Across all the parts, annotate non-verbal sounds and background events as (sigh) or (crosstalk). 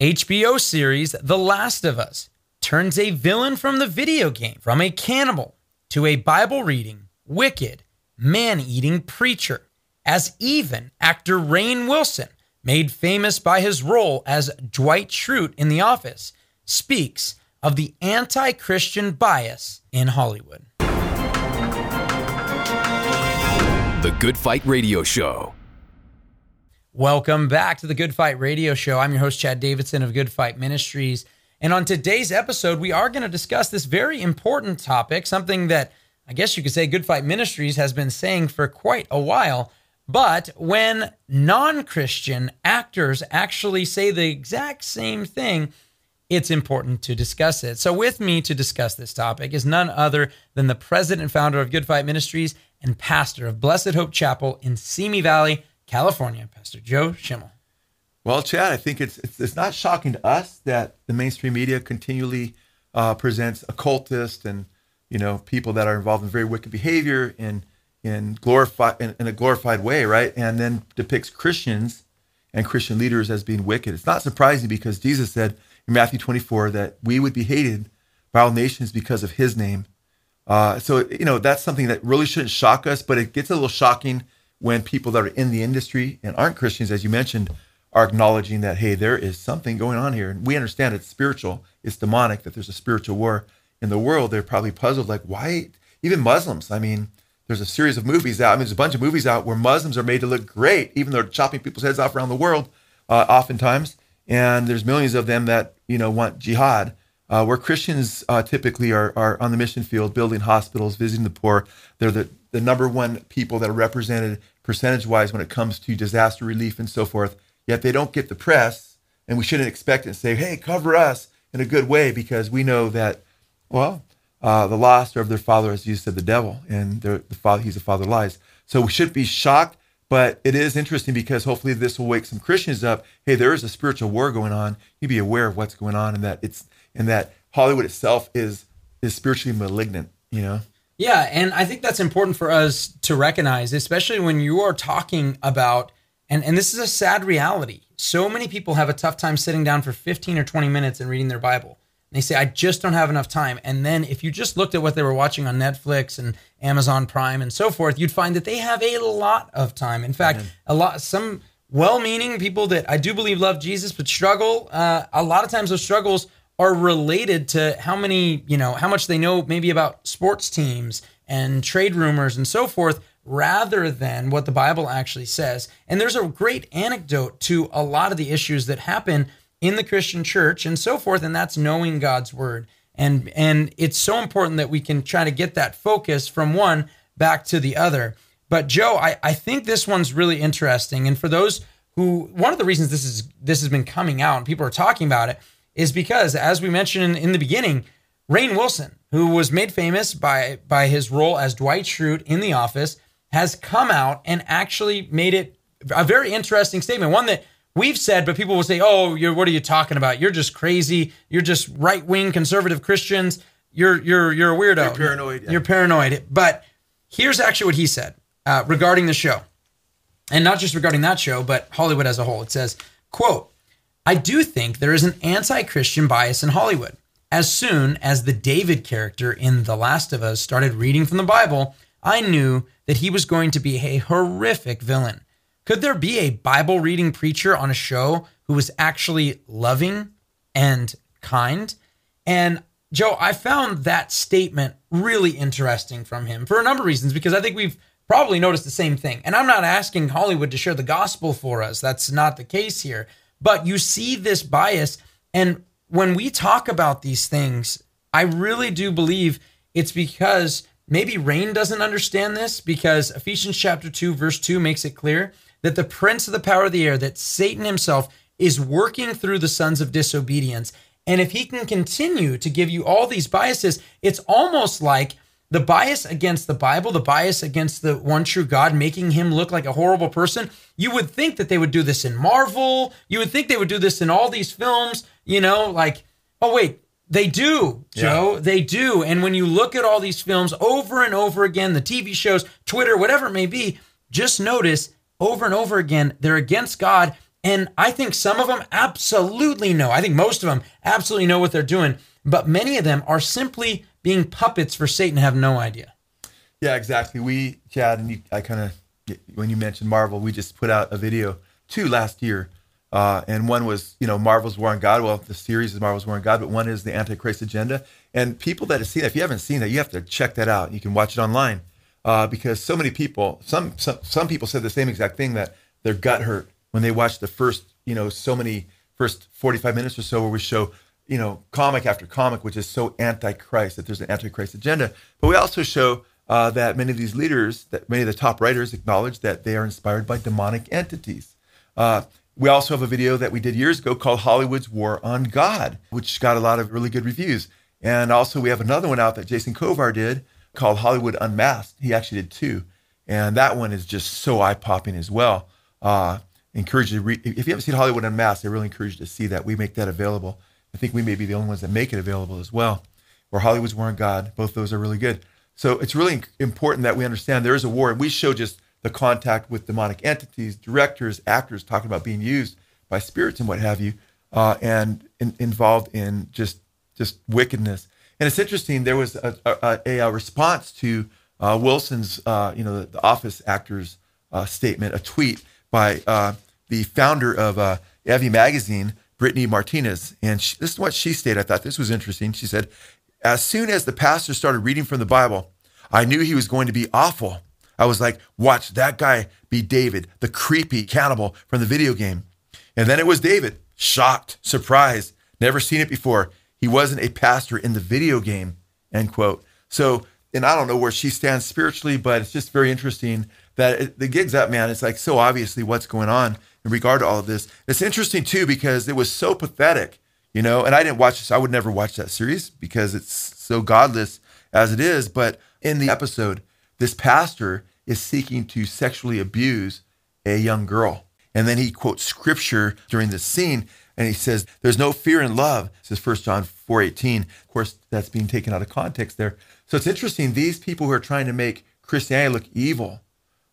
HBO series The Last of Us turns a villain from the video game from a cannibal to a Bible reading, wicked, man eating preacher. As even actor Rainn Wilson, made famous by his role as Dwight Schrute in The Office, speaks of the anti Christian bias in Hollywood. The Good Fight Radio Show. Welcome back to the Good Fight Radio Show. I'm your host, Chad Davidson of Good Fight Ministries. And on today's episode, we are going to discuss this very important topic, something that I guess you could say Good Fight Ministries has been saying for quite a while. But when non Christian actors actually say the exact same thing, it's important to discuss it. So, with me to discuss this topic is none other than the president and founder of Good Fight Ministries and pastor of Blessed Hope Chapel in Simi Valley, California, Pastor Joe Schimmel. Well, Chad, I think it's it's, it's not shocking to us that the mainstream media continually uh, presents occultists and you know people that are involved in very wicked behavior in in glorify in, in a glorified way, right? And then depicts Christians and Christian leaders as being wicked. It's not surprising because Jesus said in Matthew 24 that we would be hated by all nations because of His name. Uh, so you know that's something that really shouldn't shock us, but it gets a little shocking when people that are in the industry and aren't Christians, as you mentioned, are acknowledging that, hey, there is something going on here. And we understand it's spiritual, it's demonic, that there's a spiritual war in the world. They're probably puzzled, like, why? Even Muslims, I mean, there's a series of movies out. I mean, there's a bunch of movies out where Muslims are made to look great, even though they're chopping people's heads off around the world, uh, oftentimes. And there's millions of them that, you know, want jihad. Uh, where Christians uh, typically are, are on the mission field, building hospitals, visiting the poor. They're the, the number one people that are represented percentage wise when it comes to disaster relief and so forth yet they don't get the press, and we shouldn't expect it and say, hey, cover us in a good way because we know that, well, uh, the lost are of their father, as you said, the devil, and the father, he's the father lies. So we shouldn't be shocked, but it is interesting because hopefully this will wake some Christians up. Hey, there is a spiritual war going on. You be aware of what's going on, and that it's and that Hollywood itself is is spiritually malignant. You know. Yeah, and I think that's important for us to recognize, especially when you are talking about and, and this is a sad reality. So many people have a tough time sitting down for 15 or 20 minutes and reading their Bible. And they say, I just don't have enough time. And then if you just looked at what they were watching on Netflix and Amazon Prime and so forth, you'd find that they have a lot of time. In fact, a lot, some well-meaning people that I do believe love Jesus but struggle. Uh, a lot of times those struggles are related to how many, you know, how much they know maybe about sports teams and trade rumors and so forth rather than what the Bible actually says. And there's a great anecdote to a lot of the issues that happen in the Christian church and so forth, and that's knowing God's word. And and it's so important that we can try to get that focus from one back to the other. But Joe, I, I think this one's really interesting. And for those who one of the reasons this is this has been coming out and people are talking about it is because, as we mentioned in, in the beginning, Rainn Wilson, who was made famous by by his role as Dwight Schrute in The Office, has come out and actually made it a very interesting statement. One that we've said, but people will say, "Oh, you're what are you talking about? You're just crazy. You're just right wing conservative Christians. You're you're you're a weirdo. You're paranoid. You're paranoid." But here's actually what he said uh, regarding the show, and not just regarding that show, but Hollywood as a whole. It says, "quote I do think there is an anti-Christian bias in Hollywood." As soon as the David character in The Last of Us started reading from the Bible, I knew that he was going to be a horrific villain. Could there be a Bible reading preacher on a show who was actually loving and kind? And Joe, I found that statement really interesting from him for a number of reasons because I think we've probably noticed the same thing. And I'm not asking Hollywood to share the gospel for us. That's not the case here. But you see this bias. And when we talk about these things, I really do believe it's because Maybe Rainn doesn't understand this because Ephesians chapter 2, verse 2 makes it clear that the prince of the power of the air, that Satan himself, is working through the sons of disobedience. And if he can continue to give you all these biases, it's almost like the bias against the Bible, the bias against the one true God, making him look like a horrible person. You would think that they would do this in Marvel. You would think they would do this in all these films, you know, like, oh, wait, they do, Joe. Yeah. They do. And when you look at all these films over and over again, the TV shows, Twitter, whatever it may be, just notice over and over again, they're against God And I think some of them absolutely know. I think most of them absolutely know what they're doing, but many of them are simply being puppets for Satan have no idea. Yeah, exactly. We, Chad, and you, I kind of, when you mentioned Marvel, we just put out a video two last year. Uh, and one was, you know, Marvel's War on God. Well, the series is Marvel's War on God, but one is the Antichrist Agenda. And people that have seen that, if you haven't seen that, you have to check that out. You can watch it online uh, because so many people, some, some some people said the same exact thing that their gut hurt when they watched the first, you know, so many first 45 minutes or so where we show, you know, comic after comic, which is so anti-Christ that there's an anti-Christ agenda. But we also show uh, that many of these leaders, that many of the top writers acknowledge that they are inspired by demonic entities. Uh, we also have a video that we did years ago called Hollywood's War on God, which got a lot of really good reviews. And also, we have another one out that Jason Kovar did called Hollywood Unmasked. He actually did two. And that one is just so eye popping as well. Uh, encourage you to read. If you haven't seen Hollywood Unmasked, I really encourage you to see that. We make that available. I think we may be the only ones that make it available as well. Or Hollywood's War on God. Both those are really good. So it's really important that we understand there is a war. And we show just the contact with demonic entities, directors, actors talking about being used by spirits and what have you, uh, and in, involved in just just wickedness. And it's interesting. There was a, a, a response to uh, Wilson's, uh, you know, the, the Office actors uh, statement, a tweet by uh, the founder of uh, Evie Magazine, Brittany Martinez, and she, this is what she stated. I thought this was interesting. She said, "As soon as the pastor started reading from the Bible, I knew he was going to be awful." I was like, watch that guy be David, the creepy cannibal from the video game. And then it was David, shocked, surprised, never seen it before. He wasn't a pastor in the video game, end quote. So, and I don't know where she stands spiritually, but it's just very interesting that it, the gig's up, man. It's like so obviously what's going on in regard to all of this. It's interesting too because it was so pathetic, you know. And I didn't watch this. I would never watch that series because it's so godless as it is. But in the episode, this pastor is seeking to sexually abuse a young girl. And then he quotes scripture during this scene and he says, There's no fear in love. This is 1 John 4:18. Of course, that's being taken out of context there. So it's interesting, these people who are trying to make Christianity look evil,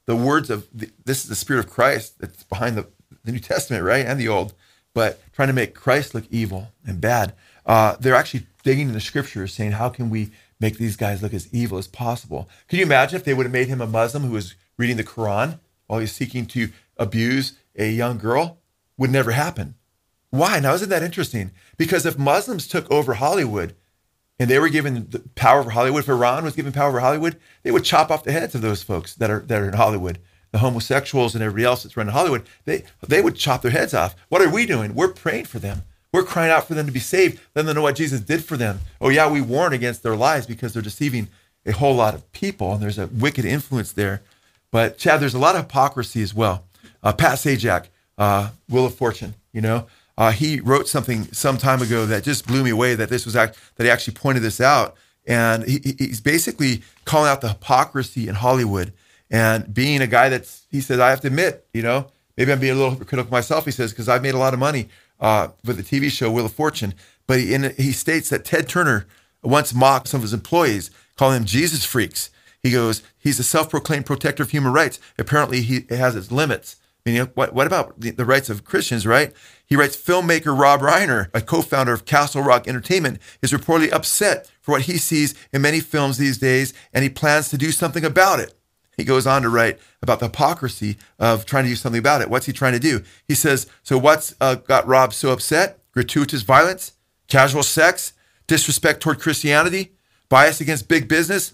the words of the, this is the Spirit of Christ that's behind the, the New Testament, right? And the old, but trying to make Christ look evil and bad. Uh, they're actually digging in the scriptures saying, How can we make these guys look as evil as possible. Can you imagine if they would have made him a Muslim who was reading the Quran while he's seeking to abuse a young girl? Would never happen. Why? Now, isn't that interesting? Because if Muslims took over Hollywood and they were given the power over Hollywood, if Iran was given power over Hollywood, they would chop off the heads of those folks that are that are in Hollywood, the homosexuals and everybody else that's running Hollywood. They they would chop their heads off. What are we doing? We're praying for them. We're crying out for them to be saved. Then they know what Jesus did for them. Oh, yeah, we warn against their lies because they're deceiving a whole lot of people, and there's a wicked influence there. But Chad, there's a lot of hypocrisy as well. Uh, Pat Sajak, uh, Wheel of Fortune, you know, uh, he wrote something some time ago that just blew me away. That this was act- that he actually pointed this out, and he, he's basically calling out the hypocrisy in Hollywood and being a guy that's. He says, I have to admit, you know, maybe I'm being a little critical myself. He says because I've made a lot of money uh, with the TV show Wheel of Fortune. But he, in, he states that Ted Turner once mocked some of his employees, calling them Jesus freaks. He goes, he's a self-proclaimed protector of human rights. Apparently, he has its limits. I mean, what, what about the, the, rights of Christians, right? He writes, filmmaker Rob Reiner, a co-founder of Castle Rock Entertainment, is reportedly upset for what he sees in many films these days, and he plans to do something about it. He goes on to write about the hypocrisy of trying to do something about it. What's he trying to do? He says, So what's uh, got Rob so upset? Gratuitous violence, casual sex, disrespect toward Christianity, bias against big business?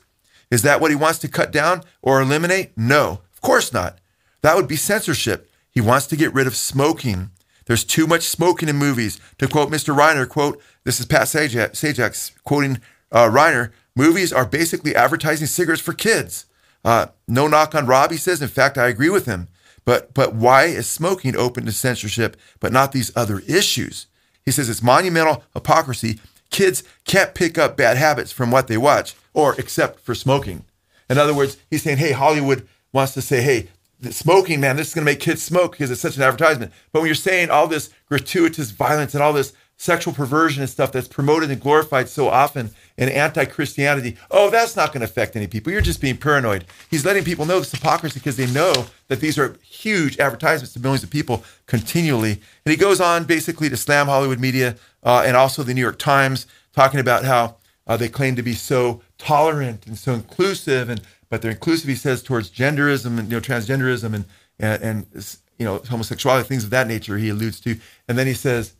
Is that what he wants to cut down or eliminate? No, of course not. That would be censorship. He wants to get rid of smoking. There's too much smoking in movies. To quote Mr. Reiner, quote, this is Pat Sajak, quoting uh, Reiner, movies are basically advertising cigarettes for kids. Uh, no knock on Rob, he says. In fact, I agree with him. But but why is smoking open to censorship, but not these other issues? He says it's monumental hypocrisy. Kids can't pick up bad habits from what they watch, or except for smoking. In other words, he's saying, hey, Hollywood wants to say, hey, smoking, man, this is going to make kids smoke because it's such an advertisement. But when you're saying all this gratuitous violence and all this sexual perversion and stuff that's promoted and glorified so often in anti-Christianity. Oh, that's not going to affect any people. You're just being paranoid. He's letting people know this hypocrisy because they know that these are huge advertisements to millions of people continually. And he goes on basically to slam Hollywood media uh, and also the New York Times, talking about how uh, they claim to be so tolerant and so inclusive, and but they're inclusive, he says, towards genderism and you know transgenderism and and, and you know homosexuality, things of that nature. He alludes to, and then he says,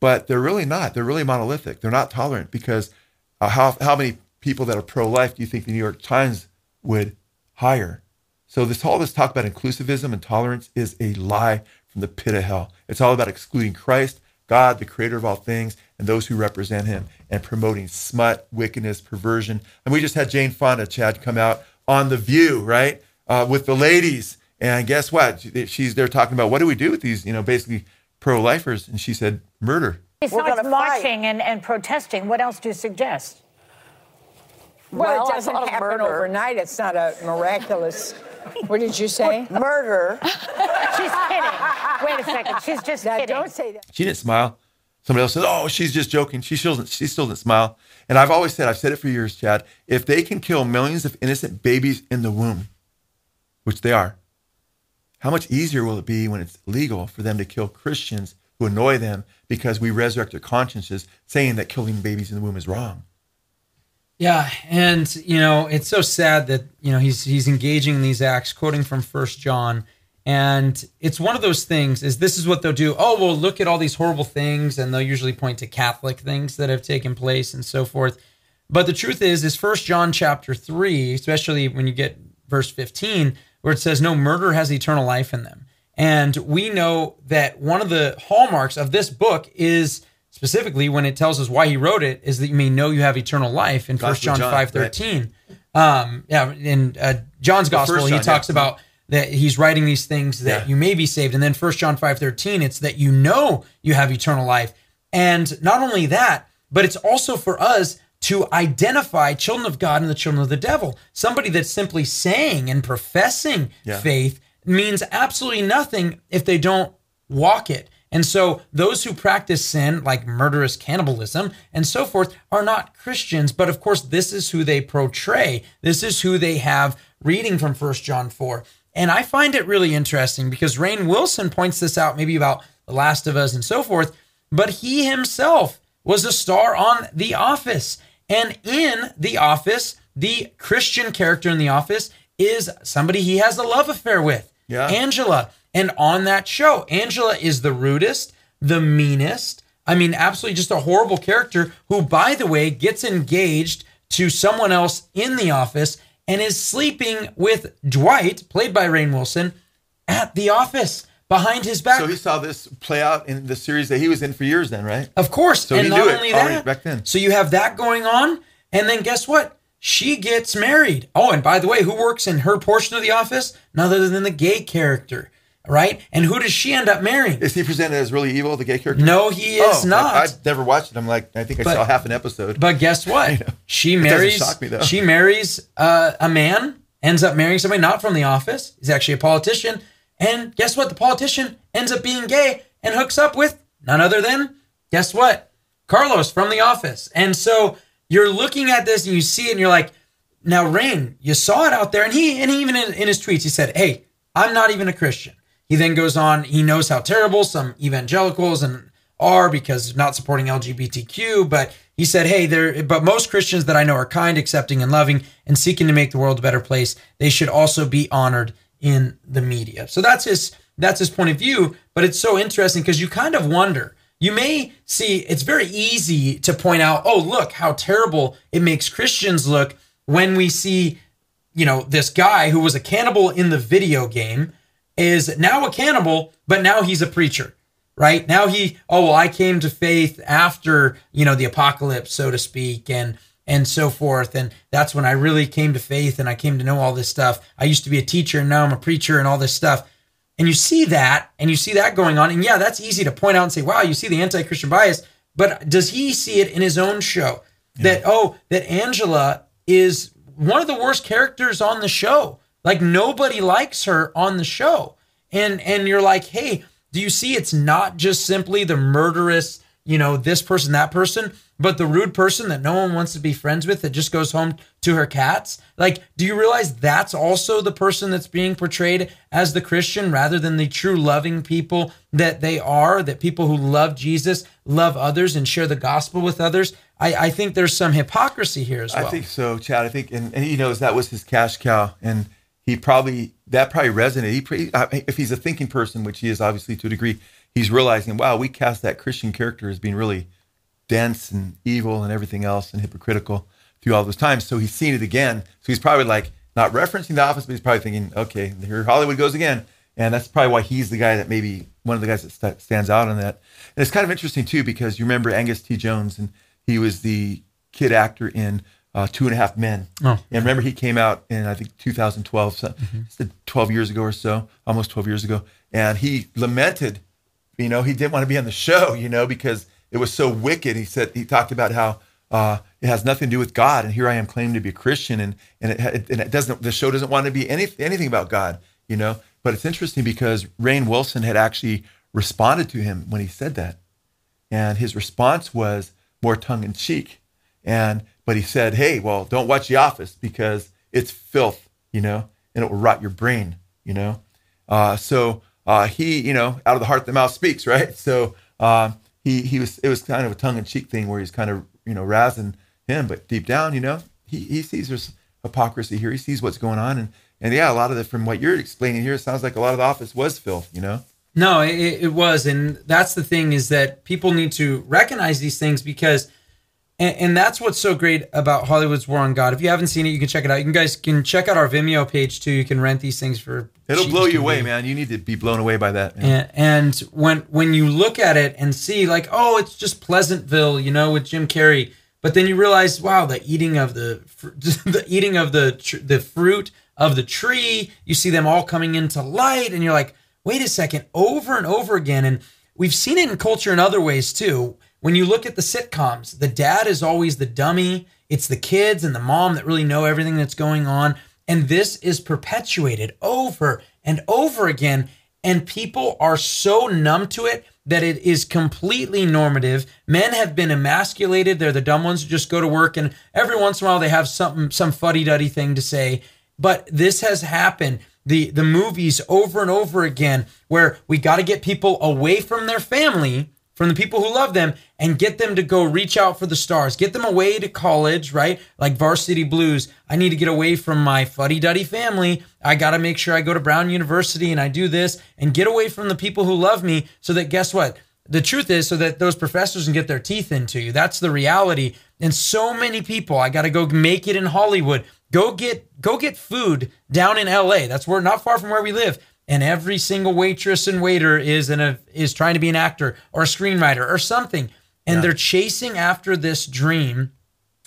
but they're really not. They're really monolithic. They're not tolerant because uh, how how many people that are pro-life do you think the New York Times would hire? So this all this talk about inclusivism and tolerance is a lie from the pit of hell. It's all about excluding Christ, God, the creator of all things, and those who represent him, and promoting smut, wickedness, perversion. And we just had Jane Fonda, Chad, come out on The View, right, uh, with the ladies. And guess what? She's there talking about what do we do with these, you know, basically pro-lifers. And she said, murder. Besides marching and, and protesting, what else do you suggest? Well, Well, it doesn't happen murder. overnight. It's not a miraculous. (laughs) what did you say? Murder. (laughs) She's kidding. Wait a second. She's just Now, kidding. don't say that. She didn't smile. Somebody else said, "Oh, she's just joking." She still she still didn't smile. And I've always said, I've said it for years, Chad. If they can kill millions of innocent babies in the womb, which they are, how much easier will it be when it's legal for them to kill Christians who annoy them because we resurrect their consciences, saying that killing babies in the womb is wrong? Yeah, and you know it's so sad that you know he's he's engaging in these acts, quoting from First John, and it's one of those things. Is this is what they'll do? Oh well, look at all these horrible things, and they'll usually point to Catholic things that have taken place and so forth. But the truth is, is First John chapter three, especially when you get verse fifteen, where it says, "No murder has eternal life in them," and we know that one of the hallmarks of this book is specifically when it tells us why he wrote it is that you may know you have eternal life in First John John, five thirteen. Um, yeah, in uh, John's gospel, first he talks yeah. about that he's writing these things that Yeah. you may be saved, and then First John five thirteen, it's that you know you have eternal life, and not only that, but it's also for us to identify children of God and the children of the devil. Somebody that's simply saying and professing Yeah. faith means absolutely nothing if they don't walk it. And so those who practice sin, like murderous cannibalism and so forth, are not Christians. But of course, this is who they portray. This is who they have reading from First John 4. And I find it really interesting because Rainn Wilson points this out maybe about The Last of Us and so forth. But he himself was a star on The Office. And in The Office, the Christian character in The Office is somebody he has a love affair with. Yeah. Angela. And on that show, Angela is the rudest, the meanest. I mean, absolutely just a horrible character who, by the way, gets engaged to someone else in the office and is sleeping with Dwight, played by Rainn Wilson, at the office behind his back. So he saw this play out in the series that he was in for years, then, right? Of course. So and he not knew it only already that, back then. So you have that going on. And then guess what? She gets married. Oh, and by the way, who works in her portion of the office? None other than the gay character, right? And who does she end up marrying? Is he presented as really evil, the gay character? No, he is Oh, not. I, have never watched it. I'm like, I think I But- saw half an episode. But guess (laughs) what? She marries. me, though. She marries uh, a man. Ends up marrying somebody not from the office. He's actually a politician. And guess what? The politician ends up being gay and hooks up with none other than guess what? Carlos from the office. And so you're looking at this and you see it and you're like, now Rainn, you saw it out there. And he and he even in, in his tweets he said, hey, I'm not even a Christian. He then goes on. He knows how terrible some evangelicals and are because not supporting LGBTQ. But he said, hey, there. But most Christians that I know are kind, accepting, and loving, and seeking to make the world a better place. They should also be honored in the media. So that's his that's his point of view. But it's so interesting because you kind of wonder. You may see it's very easy to point out, oh, look how terrible it makes Christians look when we see, you know, this guy who was a cannibal in the video game is now a cannibal, but now he's a preacher, right? Now he, oh, well, I came to faith after, you know, the apocalypse, so to speak, and and so forth. And that's when I really came to faith and I came to know all this stuff. I used to be a teacher and now I'm a preacher and all this stuff. And you see that and you see that going on. And yeah, that's easy to point out and say, wow, you see the anti Christian bias. But does he see it in his own show? That, oh, that Angela is one of the worst characters on the show. Like nobody likes her on the show. And and you're like, hey, do you see it's not just simply the murderous, you know, this person, that person, but the rude person that no one wants to be friends with that just goes home to her cats. Like, do you realize that's also the person that's being portrayed as the Christian rather than the true loving people that they are, that people who love Jesus, love others, and share the gospel with others? I, I think there's some hypocrisy here as well. I think so, Chad. I think, and, and he knows that was his cash cow, and he probably that probably resonated. He, if he's a thinking person, which he is obviously to a degree, he's realizing, wow, we cast that Christian character as being really dense and evil and everything else and hypocritical through all those times. So he's seen it again. So he's probably like not referencing the office, but he's probably thinking, okay, here Hollywood goes again. And that's probably why he's the guy that maybe one of the guys that st- stands out on that. And it's kind of interesting too because you remember Angus T. Jones and he was the kid actor in uh, Two and a Half Men. Oh. And remember he came out in I think 2012, so it's 12 years ago or so, almost 12 years ago, and he lamented, you know, he didn't want to be on the show, you know, because it was so wicked. He said he talked about how uh, it has nothing to do with God, and here I am claiming to be a Christian, and and it, and it doesn't. The show doesn't want to be any, anything about God, you know. But it's interesting because Rainn Wilson had actually responded to him when he said that, and his response was more tongue in cheek, and but he said, "Hey, well, don't watch The Office because it's filth, you know, and it will rot your brain, you know." Uh, so uh, he, you know, out of the heart the mouth speaks, right? So um, he he was it was kind of a tongue in cheek thing where he's kind of you know razzing him, but deep down, you know, he he sees there's hypocrisy here. He sees what's going on, and and yeah, a lot of it from what you're explaining here, it sounds like a lot of the office was filth, you know. No, it, it was, and that's the thing is that people need to recognize these things because, and, and that's what's so great about Hollywood's War on God. If you haven't seen it, you can check it out. You guys can check out our Vimeo page too. You can rent these things for. It'll blow you away, man. You need to be blown away by that. And, and when when you look at it and see like, oh, it's just Pleasantville, you know, with Jim Carrey, but then you realize, wow, the eating of the (laughs) the eating of the tr- the fruit of the tree, you see them all coming into light, and you're like, wait a second, over and over again, and we've seen it in culture in other ways too. When you look at the sitcoms, the dad is always the dummy. It's the kids and the mom that really know everything that's going on. And this is perpetuated over and over again. And people are so numb to it that it is completely normative. Men have been emasculated. They're the dumb ones who just go to work and every once in a while they have something, some fuddy duddy thing to say. But this has happened. The the movies over and over again where we got to get people away from their family from the people who love them and get them to go reach out for the stars. Get them away to college, right? Like Varsity Blues. I need to get away from my fuddy duddy family. I got to make sure I go to Brown University and I do this and get away from the people who love me so that guess what? The truth is so that those professors can get their teeth into you. That's the reality. And so many people, I got to go make it in Hollywood. Go get go get food down in LA. That's where not far from where we live and every single waitress and waiter is in a is trying to be an actor or a screenwriter or something and they're chasing after this dream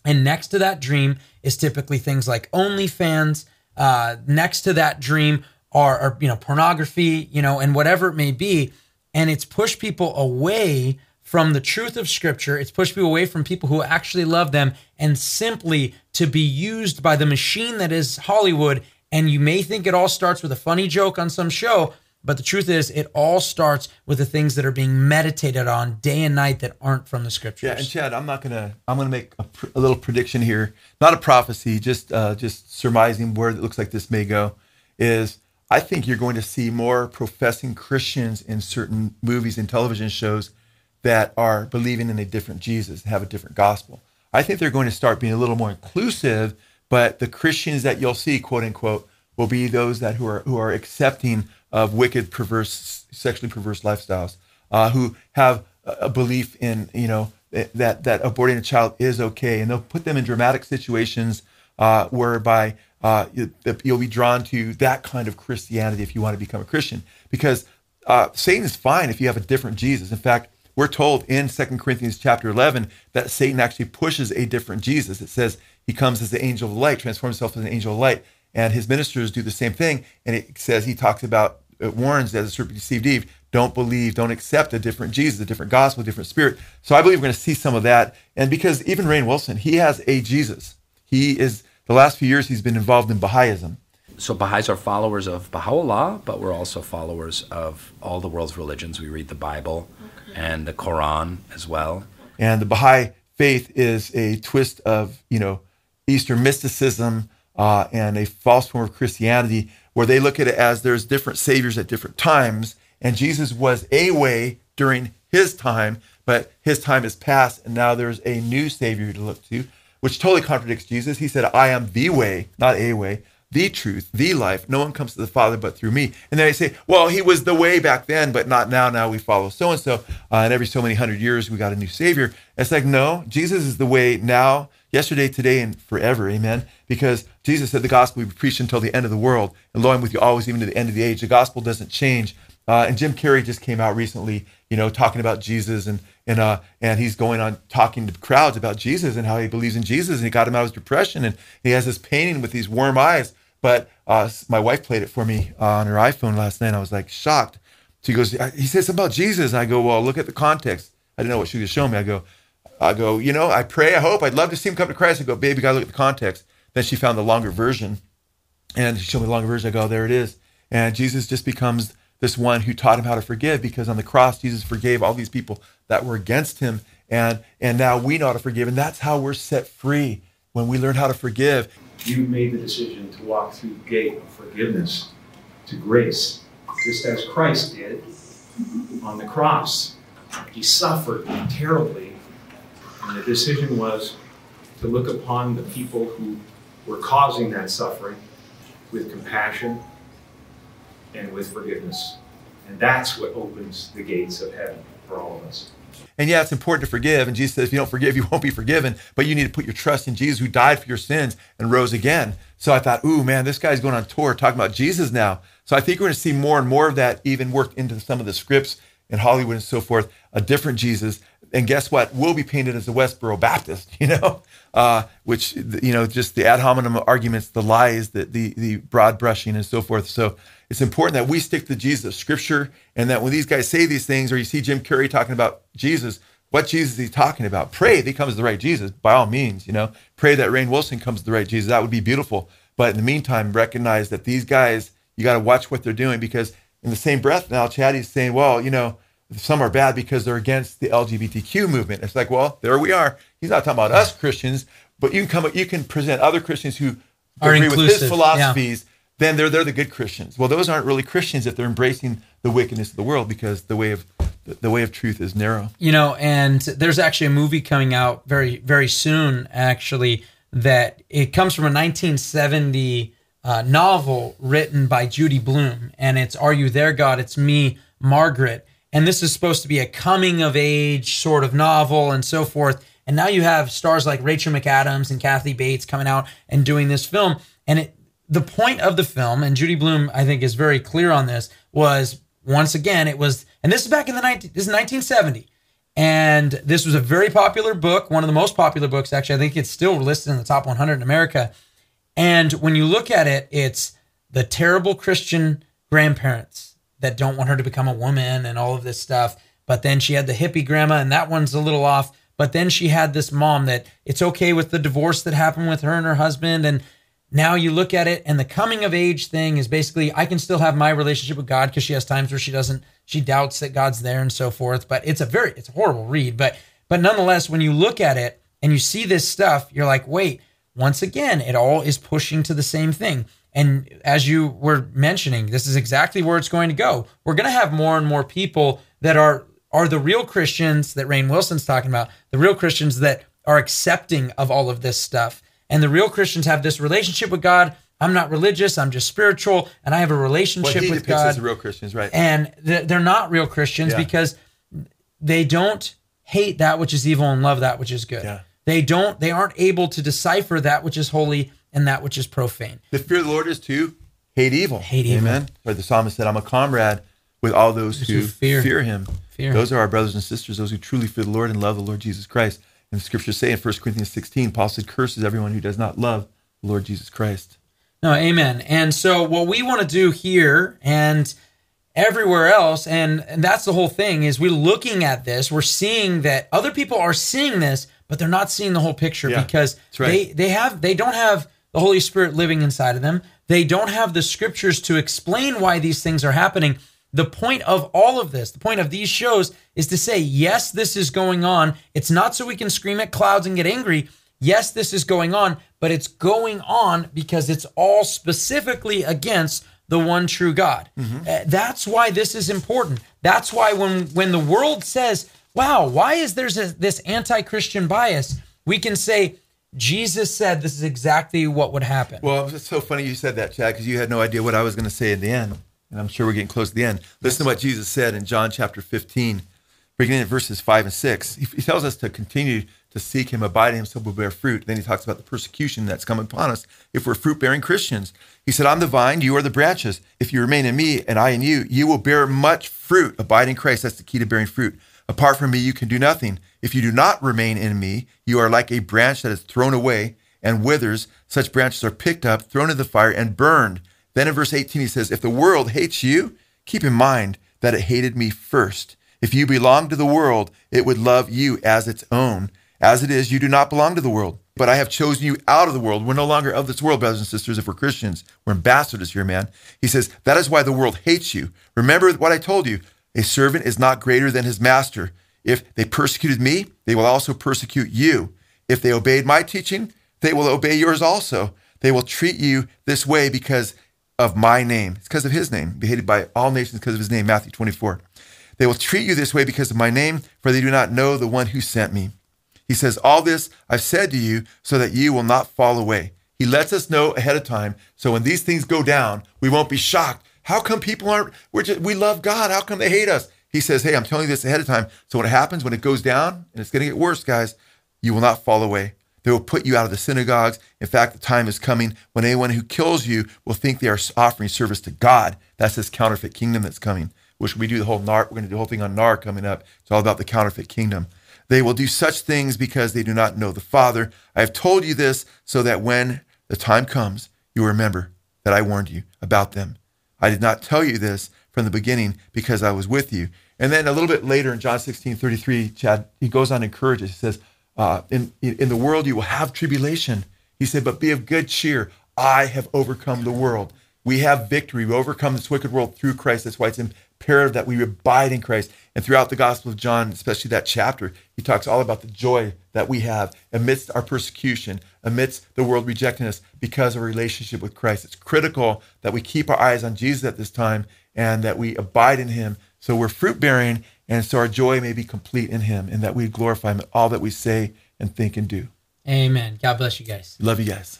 and next to that dream is typically things like OnlyFans. Uh, next to that dream are, are you know pornography, you know, and whatever it may be, and it's pushed people away from the truth of Scripture. It's pushed people away from people who actually love them, and simply to be used by the machine that is Hollywood. And you may think it all starts with a funny joke on some show, but the truth is, it all starts with the things that are being meditated on day and night that aren't from the scriptures. Yeah, and Chad, I'm not gonna. I'm gonna make a, pr- a little prediction here, not a prophecy, just uh, just surmising where it looks like this may go. Is I think you're going to see more professing Christians in certain movies and television shows that are believing in a different Jesus, have a different gospel. I think they're going to start being a little more inclusive, but the Christians that you'll see, quote unquote, will be those that who are who are accepting of wicked, perverse, sexually perverse lifestyles, uh, who have a belief in you know that that aborting a child is okay, and they'll put them in dramatic situations uh, whereby uh, you, you'll be drawn to that kind of Christianity if you want to become a Christian, because uh, Satan is fine if you have a different Jesus. In fact, we're told in 2 Corinthians chapter 11 that Satan actually pushes a different Jesus. It says he comes as the angel of light, transforms himself as an angel of light, and his ministers do the same thing. And it says he talks about, it warns as the serpent deceived Eve, don't believe, don't accept a different Jesus, a different gospel, a different spirit. So I believe we're going to see some of that. And because even Rainn Wilson, he has a Jesus. He is, the last few years, he's been involved in Baha'ism. So Baha'is are followers of Baha'u'llah, but we're also followers of all the world's religions. We read the Bible. And the Quran as well. And the Baha'i faith is a twist of, you know, Eastern mysticism uh, and a false form of Christianity, where they look at it as there's different saviors at different times, and Jesus was a way during his time, but his time is past, and now there's a new savior to look to, which totally contradicts Jesus. He said, "I am the way, not a way." The truth, the life. No one comes to the Father but through me. And then they say, well, he was the way back then, but not now. Now we follow so and so. And every so many hundred years, we got a new Savior. It's like, no, Jesus is the way now, yesterday, today, and forever. Amen. Because Jesus said the gospel will be preached until the end of the world. And lo, I'm with you always, even to the end of the age. The gospel doesn't change. Uh, and Jim Carrey just came out recently, you know, talking about Jesus and and uh and he's going on talking to crowds about Jesus and how he believes in Jesus and he got him out of his depression and he has this painting with these warm eyes. But uh, my wife played it for me uh, on her iPhone last night. I was like shocked. She goes, he says something about Jesus. I go, well, look at the context. I didn't know what she was showing me. I go, I go, you know, I pray, I hope, I'd love to see him come to Christ. I go, baby, gotta look at the context. Then she found the longer version, and she showed me the longer version. I go, there it is. And Jesus just becomes this one who taught him how to forgive because on the cross Jesus forgave all these people that were against him and and now we know how to forgive and that's how we're set free when we learn how to forgive you made the decision to walk through the gate of forgiveness to grace just as Christ did on the cross he suffered terribly and the decision was to look upon the people who were causing that suffering with compassion and with forgiveness. And that's what opens the gates of heaven for all of us. And yeah, it's important to forgive. And Jesus says, if you don't forgive, you won't be forgiven. But you need to put your trust in Jesus who died for your sins and rose again. So I thought, ooh, man, this guy's going on tour talking about Jesus now. So I think we're going to see more and more of that even worked into some of the scripts in Hollywood and so forth, a different Jesus. And guess what? We'll be painted as the Westboro Baptist, (laughs) you know, uh, which, you know, just the ad hominem arguments, the lies, the, the, the broad brushing and so forth. So it's important that we stick to Jesus, scripture, and that when these guys say these things, or you see Jim Carrey talking about Jesus, what Jesus is he talking about? Pray that he comes to the right Jesus, by all means, you know. Pray that Rainn Wilson comes to the right Jesus. That would be beautiful. But in the meantime, recognize that these guys, you got to watch what they're doing because in the same breath now, Chatty's saying, well, you know, some are bad because they're against the LGBTQ movement. It's like, well, there we are. He's not talking about us Christians, but you can come, you can present other Christians who Are agree with his philosophies then they're they're the good Christians. Well, those aren't really Christians if they're embracing the wickedness of the world because the way of the way of truth is narrow. you know and there's actually a movie coming out very very soon actually that it comes from a 1970 uh, novel written by judy blume and it's are you there god it's me margaret and this is supposed to be a coming of age sort of novel and so forth and now you have stars like rachel mcadams and kathy bates coming out and doing this film and it the point of the film, and Judy Blume, I think, is very clear on this, was once again, it was, and this is back in the 19, this is 1970. And this was a very popular book, one of the most popular books, actually. I think it's still listed in the top 100 in America. And when you look at it, it's the terrible Christian grandparents that don't want her to become a woman and all of this stuff. But then she had the hippie grandma, and that one's a little off. But then she had this mom that it's okay with the divorce that happened with her and her husband. And now you look at it and the coming of age thing is basically I can still have my relationship with God because she has times where she doesn't she doubts that God's there and so forth. But it's a very it's a horrible read. But but nonetheless, when you look at it and you see this stuff, you're like, wait, once again, it all is pushing to the same thing. And as you were mentioning, this is exactly where it's going to go. We're going to have more and more people that are are the real Christians that Rainn Wilson's talking about, the real Christians that are accepting of all of this stuff. And the real Christians have this relationship with God. I'm not religious, I'm just spiritual, and I have a relationship he with God. as real Christians, right? and they're not real Christians Yeah. because they don't hate that which is evil and love that which is good. Yeah. They don't they aren't able to decipher that which is holy and that which is profane. the fear of the Lord is to hate evil. Hate evil. Amen. Or the psalmist said, I'm a comrade with all those Those who, who fear- fear, him. fear those are our brothers and sisters, those who truly fear the Lord and love the Lord Jesus Christ. And the scriptures say in 1 Corinthians 16, Paul said, curses everyone who does not love the Lord Jesus Christ. No, amen. And so what we want to do here and everywhere else and, and that's the whole thing is we're looking at this, we're seeing that other people are seeing this, but they're not seeing the whole picture Yeah, because right. they they have they don't have the Holy Spirit living inside of them. They don't have the scriptures to explain why these things are happening. The point of all of this, the point of these shows is to say, yes, this is going on. It's not so we can scream at clouds and get angry. Yes, this is going on, but it's going on because it's all specifically against the one true God. Uh, that's why this is important. That's why when when the world says, "Wow, why is there this, this anti-Christian bias?" we can say Jesus said this is exactly what would happen. Well, it's so funny you said that, Chad, because you had no idea what I was going to say in the end. And I'm sure we're getting close to the end. Listen to what Jesus said in John chapter 15, beginning at verses 5 and 6. He, tells us to continue to seek him, abide in him, so we'll bear fruit. Then he talks about the persecution that's coming upon us if we're fruit bearing Christians. He said, I'm the vine, you are the branches. If you remain in me and I in you, you will bear much fruit. Abide in Christ. That's the key to bearing fruit. Apart from me, you can do nothing. If you do not remain in me, you are like a branch that is thrown away and withers. Such branches are picked up, thrown into the fire, and burned. Then in verse 18, he says, If the world hates you, keep in mind that it hated me first. If you belong to the world, it would love you as its own. As it is, you do not belong to the world, but I have chosen you out of the world. We're no longer of this world, brothers and sisters, if we're Christians. We're ambassadors here, man. He says, That is why the world hates you. Remember what I told you a servant is not greater than his master. If they persecuted me, they will also persecute you. If they obeyed my teaching, they will obey yours also. They will treat you this way because of my name. It's because of his name. Be hated by all nations because of his name, Matthew 24. They will treat you this way because of my name, for they do not know the one who sent me. He says, All this I've said to you so that you will not fall away. He lets us know ahead of time. So when these things go down, we won't be shocked. How come people aren't, we're just, we love God. How come they hate us? He says, Hey, I'm telling you this ahead of time. So when it happens, when it goes down, and it's going to get worse, guys, you will not fall away. They will put you out of the synagogues. In fact, the time is coming when anyone who kills you will think they are offering service to God. That's this counterfeit kingdom that's coming, which we do the whole NAR. We're going to do the whole thing on NAR coming up. It's all about the counterfeit kingdom. They will do such things because they do not know the Father. I have told you this so that when the time comes, you remember that I warned you about them. I did not tell you this from the beginning because I was with you. And then a little bit later in John 16, 33, Chad, he goes on and encourages. He says, uh, in, in the world you will have tribulation. He said, but be of good cheer. I have overcome the world. We have victory. We overcome this wicked world through Christ. That's why it's imperative that we abide in Christ. And throughout the Gospel of John, especially that chapter, he talks all about the joy that we have amidst our persecution, amidst the world rejecting us because of our relationship with Christ. It's critical that we keep our eyes on Jesus at this time and that we abide in him so we're fruit bearing and so our joy may be complete in him and that we glorify him in all that we say and think and do. Amen. God bless you guys. Love you guys.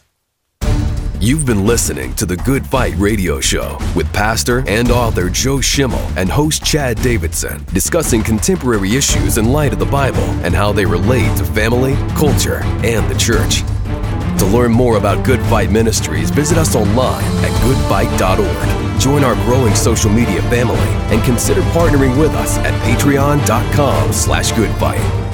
You've been listening to the Good Fight Radio Show with pastor and author Joe Schimmel and host Chad Davidson discussing contemporary issues in light of the Bible and how they relate to family, culture, and the church. To learn more about Good Fight Ministries, visit us online at goodfight.org. Join our growing social media family and consider partnering with us at patreon.com slash goodfight.